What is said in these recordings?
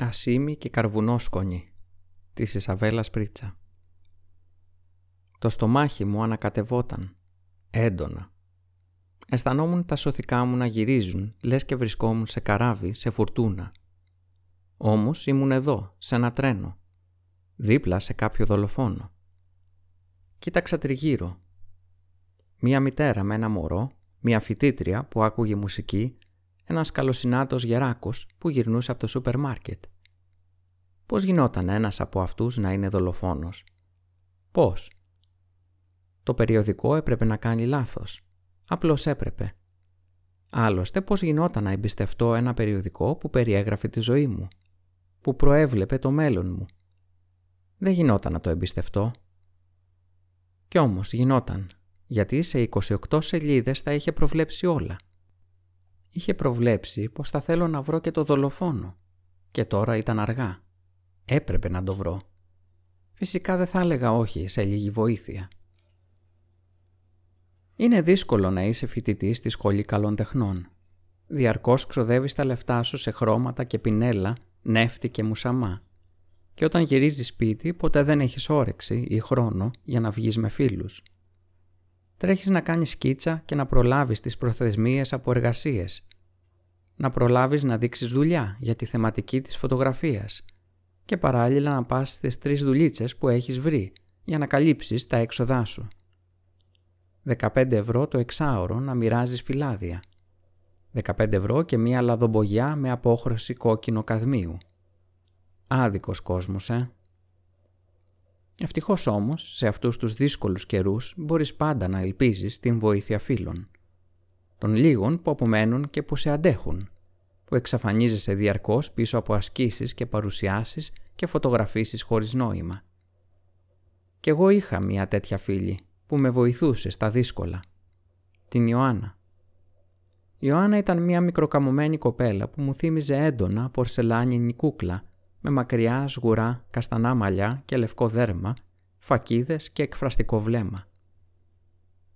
Ασίμι και καρβουνόσκονη της Ισαβέλα Πρίτσα Το στομάχι μου ανακατευόταν, έντονα. Αισθανόμουν τα σωθικά μου να γυρίζουν, λες και βρισκόμουν σε καράβι, σε φουρτούνα. Όμως ήμουν εδώ, σε ένα τρένο, δίπλα σε κάποιο δολοφόνο. Κοίταξα τριγύρω. Μία μητέρα με ένα μωρό, μία φοιτήτρια που άκουγε μουσική ένας καλοσυνάτος γεράκος που γυρνούσε από το σούπερ μάρκετ. Πώς γινόταν ένας από αυτούς να είναι δολοφόνος; Πώς; Το περιοδικό έπρεπε να κάνει λάθος. Απλώς έπρεπε. Άλλωστε πώς γινόταν να εμπιστευτώ ένα περιοδικό που περιέγραφε τη ζωή μου. Που προέβλεπε το μέλλον μου; Δεν γινόταν να το εμπιστευτώ. Κι όμως γινόταν. Γιατί σε 28 σελίδες τα είχε προβλέψει όλα είχε προβλέψει πως θα θέλω να βρω και το δολοφόνο. Και τώρα ήταν αργά. Έπρεπε να το βρω. Φυσικά δεν θα έλεγα όχι σε λίγη βοήθεια. Είναι δύσκολο να είσαι φοιτητής στη σχολή καλών τεχνών. Διαρκώς ξοδεύεις τα λεφτά σου σε χρώματα και πινέλα, νεύτη και μουσαμά. Και όταν γυρίζεις σπίτι ποτέ δεν έχεις όρεξη ή χρόνο για να βγεις με φίλους. Τρέχεις να κάνεις σκίτσα και να προλάβεις τις προθεσμίες από εργασίες. Να προλάβεις να δείξεις δουλειά για τη θεματική της φωτογραφίας και παράλληλα να πας στις τρεις δουλίτσες που έχεις βρει για να καλύψεις τα έξοδά σου. 15 ευρώ το εξάωρο να μοιράζεις φυλάδια. 15 ευρώ και μία λαδομπογιά με απόχρωση κόκκινο καδμίου. Άδικος κόσμος, ε! Ευτυχώς όμως, σε αυτούς τους δύσκολους καιρούς μπορείς πάντα να ελπίζεις την βοήθεια φίλων. Των λίγων που απομένουν και που σε αντέχουν, που εξαφανίζεσαι διαρκώς πίσω από ασκήσεις και παρουσιάσεις και φωτογραφίσεις χωρίς νόημα. Κι εγώ είχα μια τέτοια φίλη που με βοηθούσε στα δύσκολα. Την Ιωάννα. Η Ιωάννα ήταν μια μικροκαμωμένη κοπέλα που μου θύμιζε έντονα πορσελάνινη κούκλα με μακριά, σγουρά, καστανά μαλλιά και λευκό δέρμα, φακίδες και εκφραστικό βλέμμα.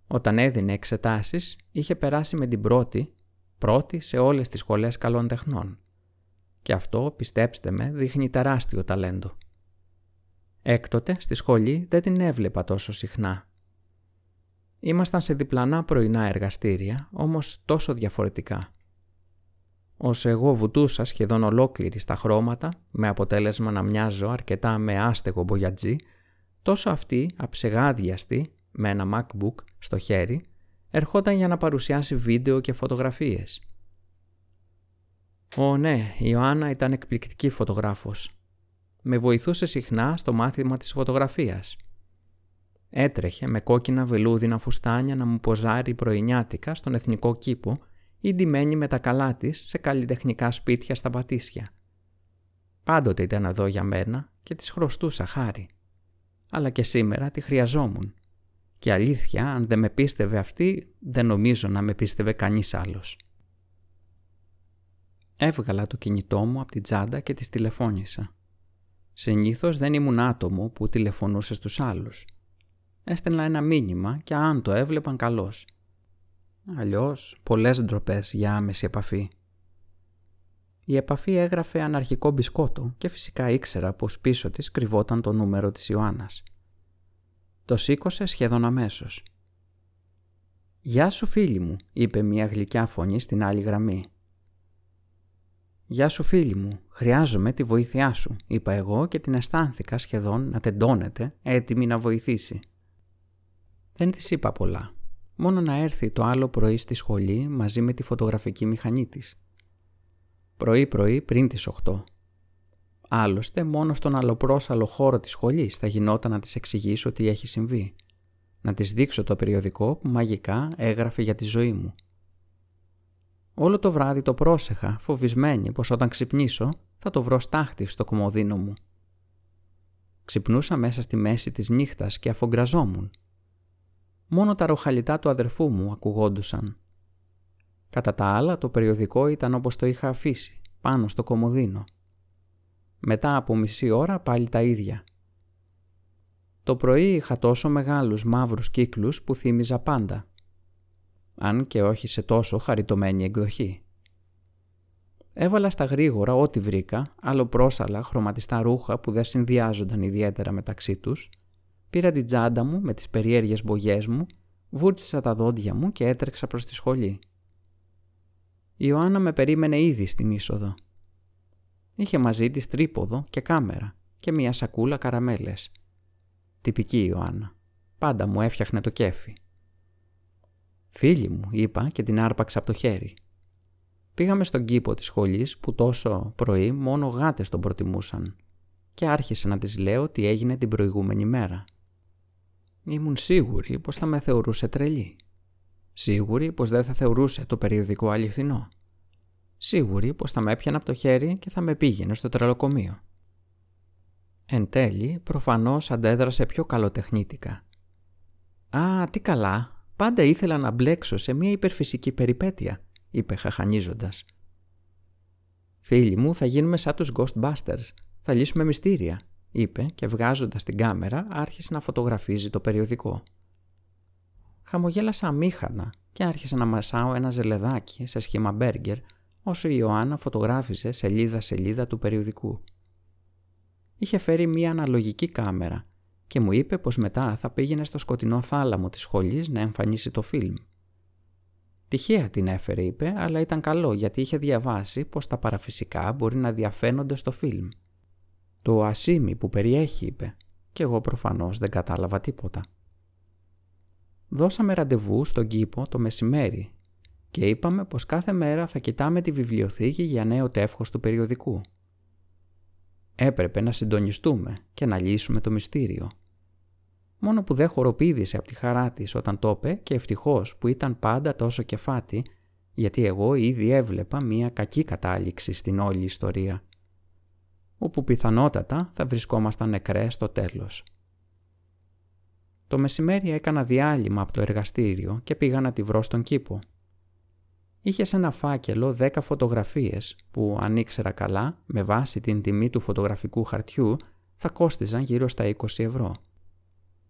Όταν έδινε εξετάσεις, είχε περάσει με την πρώτη, πρώτη σε όλες τις σχολές καλών τεχνών. Και αυτό, πιστέψτε με, δείχνει τεράστιο ταλέντο. Έκτοτε, στη σχολή δεν την έβλεπα τόσο συχνά. Ήμασταν σε διπλανά πρωινά εργαστήρια, όμως τόσο διαφορετικά. Όσο εγώ βουτούσα σχεδόν ολόκληρη στα χρώματα, με αποτέλεσμα να μοιάζω αρκετά με άστεγο μπογιατζή, τόσο αυτή, αψεγάδιαστη, με ένα MacBook στο χέρι, ερχόταν για να παρουσιάσει βίντεο και φωτογραφίες. Ω ναι, η Ιωάννα ήταν εκπληκτική φωτογράφος. Με βοηθούσε συχνά στο μάθημα της φωτογραφίας. Έτρεχε με κόκκινα βελούδινα φουστάνια να μου ποζάρει πρωινιάτικα στον εθνικό κήπο ή ντυμένη με τα καλά της σε καλλιτεχνικά σπίτια στα Πατήσια. Πάντοτε ήταν εδώ για μένα και της χρωστούσα χάρη. Αλλά και σήμερα τη χρειαζόμουν. Και αλήθεια, αν δεν με πίστευε αυτή, δεν νομίζω να με πίστευε κανείς άλλος. Έβγαλα το κινητό μου από την τσάντα και της τηλεφώνησα. Συνήθως δεν ήμουν άτομο που τηλεφωνούσε στους άλλους. Έστελνα ένα μήνυμα και αν το έβλεπαν καλώς. Αλλιώς, πολλές ντροπές για άμεση επαφή. Η επαφή έγραφε αναρχικό μπισκότο και φυσικά ήξερα πως πίσω της κρυβόταν το νούμερο της Ιωάννας. Το σήκωσε σχεδόν αμέσως. «Γεια σου φίλη μου», είπε μια γλυκιά φωνή στην άλλη γραμμή. «Γεια σου φίλη μου, χρειάζομαι τη βοήθειά σου», είπα εγώ και την αισθάνθηκα σχεδόν να τεντώνεται, έτοιμη να βοηθήσει. Δεν της είπα πολλά μόνο να έρθει το άλλο πρωί στη σχολή μαζί με τη φωτογραφική μηχανή της. Πρωί-πρωί πριν τις 8. Άλλωστε, μόνο στον αλλοπρόσαλο χώρο της σχολής θα γινόταν να της εξηγήσω τι έχει συμβεί. Να της δείξω το περιοδικό που μαγικά έγραφε για τη ζωή μου. Όλο το βράδυ το πρόσεχα, φοβισμένη πως όταν ξυπνήσω θα το βρω στάχτη στο κομμωδίνο μου. Ξυπνούσα μέσα στη μέση της νύχτας και αφογκραζόμουν μόνο τα ροχαλιτά του αδερφού μου ακουγόντουσαν. Κατά τα άλλα το περιοδικό ήταν όπως το είχα αφήσει, πάνω στο κομμωδίνο. Μετά από μισή ώρα πάλι τα ίδια. Το πρωί είχα τόσο μεγάλους μαύρους κύκλους που θύμιζα πάντα. Αν και όχι σε τόσο χαριτωμένη εκδοχή. Έβαλα στα γρήγορα ό,τι βρήκα, άλλο πρόσαλα, χρωματιστά ρούχα που δεν συνδυάζονταν ιδιαίτερα μεταξύ τους, πήρα την τσάντα μου με τις περίεργες μπογιές μου, βούρτισα τα δόντια μου και έτρεξα προς τη σχολή. Η Ιωάννα με περίμενε ήδη στην είσοδο. Είχε μαζί της τρίποδο και κάμερα και μια σακούλα καραμέλες. Τυπική η Ιωάννα. Πάντα μου έφτιαχνε το κέφι. «Φίλη μου», είπα και την άρπαξα από το χέρι. Πήγαμε στον κήπο της σχολής που τόσο πρωί μόνο γάτες τον προτιμούσαν και άρχισε να της λέω τι έγινε την προηγούμενη μέρα. Ήμουν σίγουρη πως θα με θεωρούσε τρελή. Σίγουρη πως δεν θα θεωρούσε το περιοδικό αληθινό. Σίγουρη πως θα με έπιανε από το χέρι και θα με πήγαινε στο τρελοκομείο. Εν τέλει, προφανώς αντέδρασε πιο καλοτεχνίτικα. «Α, τι καλά, πάντα ήθελα να μπλέξω σε μια υπερφυσική περιπέτεια», είπε χαχανίζοντας. «Φίλοι μου, θα γίνουμε σαν τους Ghostbusters. Θα λύσουμε μυστήρια», είπε και βγάζοντας την κάμερα άρχισε να φωτογραφίζει το περιοδικό. Χαμογέλασα αμήχανα και άρχισα να μασάω ένα ζελεδάκι σε σχήμα μπέργκερ όσο η Ιωάννα φωτογράφιζε σελίδα-σελίδα του περιοδικού. Είχε φέρει μία αναλογική κάμερα και μου είπε πως μετά θα πήγαινε στο σκοτεινό θάλαμο της σχολής να εμφανίσει το φιλμ. Τυχαία την έφερε είπε, αλλά ήταν καλό γιατί είχε διαβάσει πως τα παραφυσικά μπορεί να διαφαίνονται στο φιλμ. Το ασίμι που περιέχει είπε και εγώ προφανώς δεν κατάλαβα τίποτα. Δώσαμε ραντεβού στον κήπο το μεσημέρι και είπαμε πως κάθε μέρα θα κοιτάμε τη βιβλιοθήκη για νέο τεύχος του περιοδικού. Έπρεπε να συντονιστούμε και να λύσουμε το μυστήριο. Μόνο που δεν χοροπήδησε από τη χαρά της όταν το είπε και ευτυχώς που ήταν πάντα τόσο κεφάτη, γιατί εγώ ήδη έβλεπα μία κακή κατάληξη στην όλη ιστορία, όπου πιθανότατα θα βρισκόμασταν νεκρές στο τέλος. Το μεσημέρι έκανα διάλειμμα από το εργαστήριο και πήγα να τη βρω στον κήπο. Είχε σε ένα φάκελο 10 φωτογραφίες που αν ήξερα καλά με βάση την τιμή του φωτογραφικού χαρτιού θα κόστιζαν γύρω στα 20 ευρώ.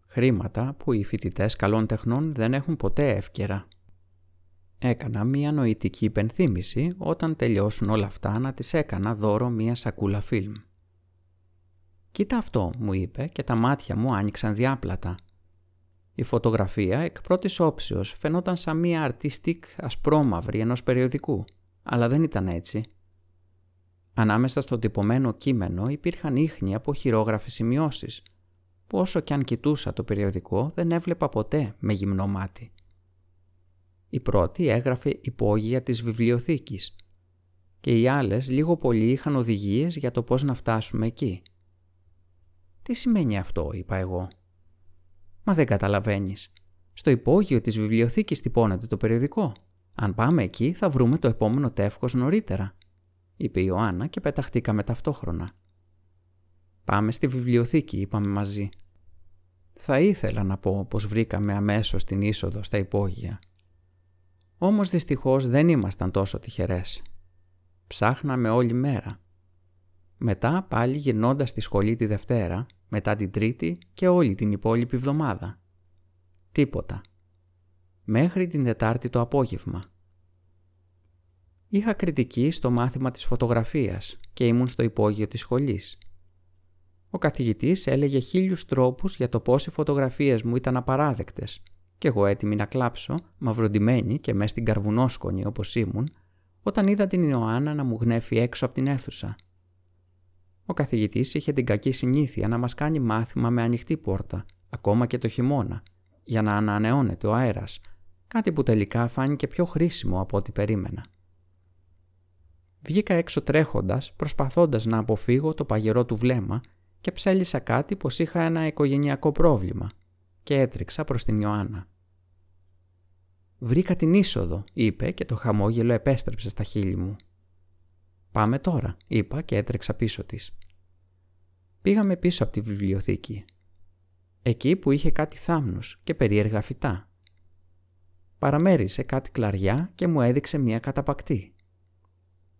Χρήματα που οι φοιτητές καλών τεχνών δεν έχουν ποτέ εύκαιρα. Έκανα μία νοητική υπενθύμηση όταν τελειώσουν όλα αυτά να της έκανα δώρο μία σακούλα φιλμ. «Κοίτα αυτό», μου είπε και τα μάτια μου άνοιξαν διάπλατα. Η φωτογραφία εκ πρώτης όψεως φαινόταν σαν μία artistic ασπρόμαυρη ενός περιοδικού, αλλά δεν ήταν έτσι. Ανάμεσα στο τυπωμένο κείμενο υπήρχαν ίχνη από χειρόγραφες σημειώσεις, που όσο κι αν κοιτούσα το περιοδικό δεν έβλεπα ποτέ με γυμνό μάτι. Η πρώτη έγραφε υπόγεια της βιβλιοθήκης και οι άλλες λίγο πολύ είχαν οδηγίες για το πώς να φτάσουμε εκεί. «Τι σημαίνει αυτό» είπα εγώ. «Μα δεν καταλαβαίνεις. Στο υπόγειο της βιβλιοθήκης τυπώνεται το περιοδικό. Αν πάμε εκεί θα βρούμε το επόμενο τεύχος νωρίτερα», είπε η Ιωάννα και πεταχτήκαμε ταυτόχρονα. «Πάμε στη βιβλιοθήκη», είπαμε μαζί. Θα ήθελα να πω πως βρήκαμε αμέσως την είσοδο στα υπόγεια. Όμως δυστυχώς δεν ήμασταν τόσο τυχερές. Ψάχναμε όλη μέρα. Μετά πάλι γυρνώντας στη σχολή τη Δευτέρα, μετά την Τρίτη και όλη την υπόλοιπη εβδομάδα. Τίποτα. Μέχρι την Τετάρτη το απόγευμα. Είχα κριτική στο μάθημα της φωτογραφίας και ήμουν στο υπόγειο της σχολής. Ο καθηγητής έλεγε χίλιους τρόπους για το πώς οι φωτογραφίες μου ήταν απαράδεκτες και εγώ έτοιμη να κλάψω, μαυροντημένη και μέσα στην καρβουνόσκονη όπως ήμουν, όταν είδα την Ιωάννα να μου γνέφει έξω από την αίθουσα. Ο καθηγητής είχε την κακή συνήθεια να μας κάνει μάθημα με ανοιχτή πόρτα, ακόμα και το χειμώνα, για να ανανεώνεται ο αέρας, κάτι που τελικά φάνηκε πιο χρήσιμο από ό,τι περίμενα. Βγήκα έξω τρέχοντας, προσπαθώντας να αποφύγω το παγερό του βλέμμα και ψέλισα κάτι πως είχα ένα οικογενειακό πρόβλημα και έτρεξα προς την Ιωάννα. «Βρήκα την είσοδο», είπε και το χαμόγελο επέστρεψε στα χείλη μου. «Πάμε τώρα», είπα και έτρεξα πίσω της. Πήγαμε πίσω από τη βιβλιοθήκη. Εκεί που είχε κάτι θάμνους και περίεργα φυτά. Παραμέρισε κάτι κλαριά και μου έδειξε μία καταπακτή.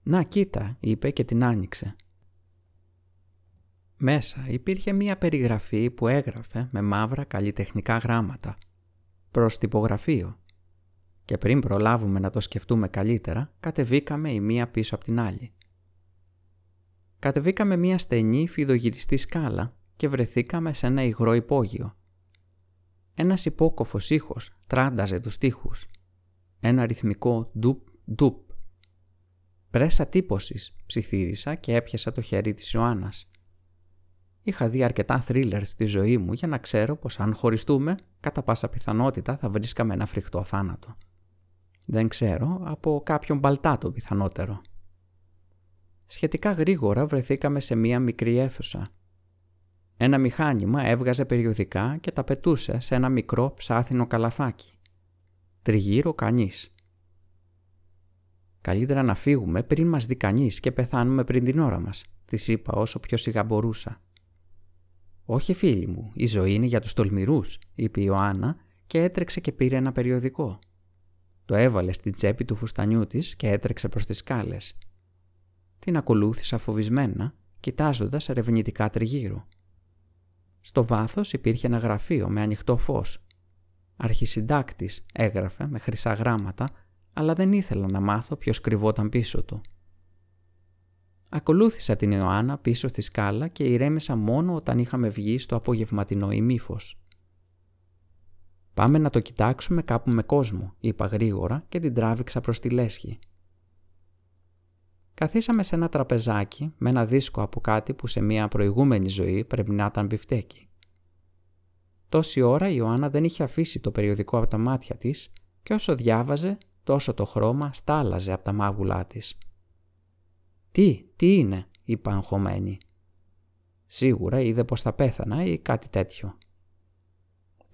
«Να, κοίτα», είπε και την άνοιξε. Μέσα υπήρχε μία περιγραφή που έγραφε με μαύρα καλλιτεχνικά γράμματα. Προς τυπογραφείο. Και πριν προλάβουμε να το σκεφτούμε καλύτερα, κατεβήκαμε η μία πίσω από την άλλη. Κατεβήκαμε μία στενή φιδογυριστή σκάλα και βρεθήκαμε σε ένα υγρό υπόγειο. Ένας υπόκοφος ήχος τράνταζε τους τοίχους. Ένα ρυθμικό ντουπ ντουπ. Πρέσα τύπωσης, ψιθύρισα και έπιασα το χέρι της Ιωάννας. Είχα δει αρκετά θρίλερ στη ζωή μου για να ξέρω πως αν χωριστούμε, κατά πάσα πιθανότητα θα βρίσκαμε ένα φρικτό θάνατο. Δεν ξέρω, από κάποιον μπαλτάτο πιθανότερο. Σχετικά γρήγορα βρεθήκαμε σε μία μικρή αίθουσα. Ένα μηχάνημα έβγαζε περιοδικά και τα πετούσε σε ένα μικρό ψάθινο καλαθάκι. Τριγύρω κανείς. «Καλύτερα να φύγουμε πριν μας δει κανείς και πεθάνουμε πριν την ώρα μας», της είπα όσο πιο σιγά μπορούσα. «Όχι φίλοι μου, η ζωή είναι για τους τολμηρούς», είπε η Ιωάννα και έτρεξε και πήρε ένα περιοδικό. Το έβαλες στην τσέπη του φουστανιού της και έτρεξε προς τις σκάλες. Την ακολούθησα φοβισμένα, κοιτάζοντας ερευνητικά τριγύρω. Στο βάθος υπήρχε ένα γραφείο με ανοιχτό φως. Αρχισυντάκτης έγραφε με χρυσά γράμματα, αλλά δεν ήθελα να μάθω ποιος κρυβόταν πίσω του. Ακολούθησα την Ιωάννα πίσω στη σκάλα και ηρέμησα μόνο όταν είχαμε βγει στο απογευματινό ημίφος. «Πάμε να το κοιτάξουμε κάπου με κόσμο», είπα γρήγορα και την τράβηξα προς τη λέσχη. Καθίσαμε σε ένα τραπεζάκι με ένα δίσκο από κάτι που σε μια προηγούμενη ζωή πρέπει να ήταν μπιφτέκι. Τόση ώρα η Ιωάννα δεν είχε αφήσει το περιοδικό από τα μάτια της και όσο διάβαζε τόσο το χρώμα στάλαζε από τα μάγουλά της. «Τι, τι είναι» είπα αγχωμένη. Σίγουρα είδε πως θα πέθανα ή κάτι τέτοιο.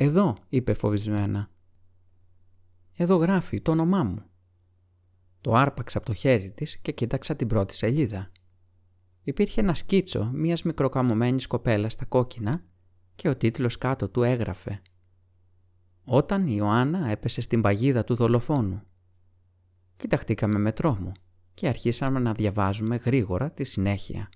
«Εδώ» είπε φοβισμένα. «Εδώ γράφει το όνομά μου». Το άρπαξα από το χέρι της και κοίταξα την πρώτη σελίδα. Υπήρχε ένα σκίτσο μιας μικροκαμωμένης κοπέλας στα κόκκινα και ο τίτλος κάτω του έγραφε «Όταν η Ιωάννα έπεσε στην παγίδα του δολοφόνου». Κοιταχτήκαμε με τρόμο και αρχίσαμε να διαβάζουμε γρήγορα τη συνέχεια.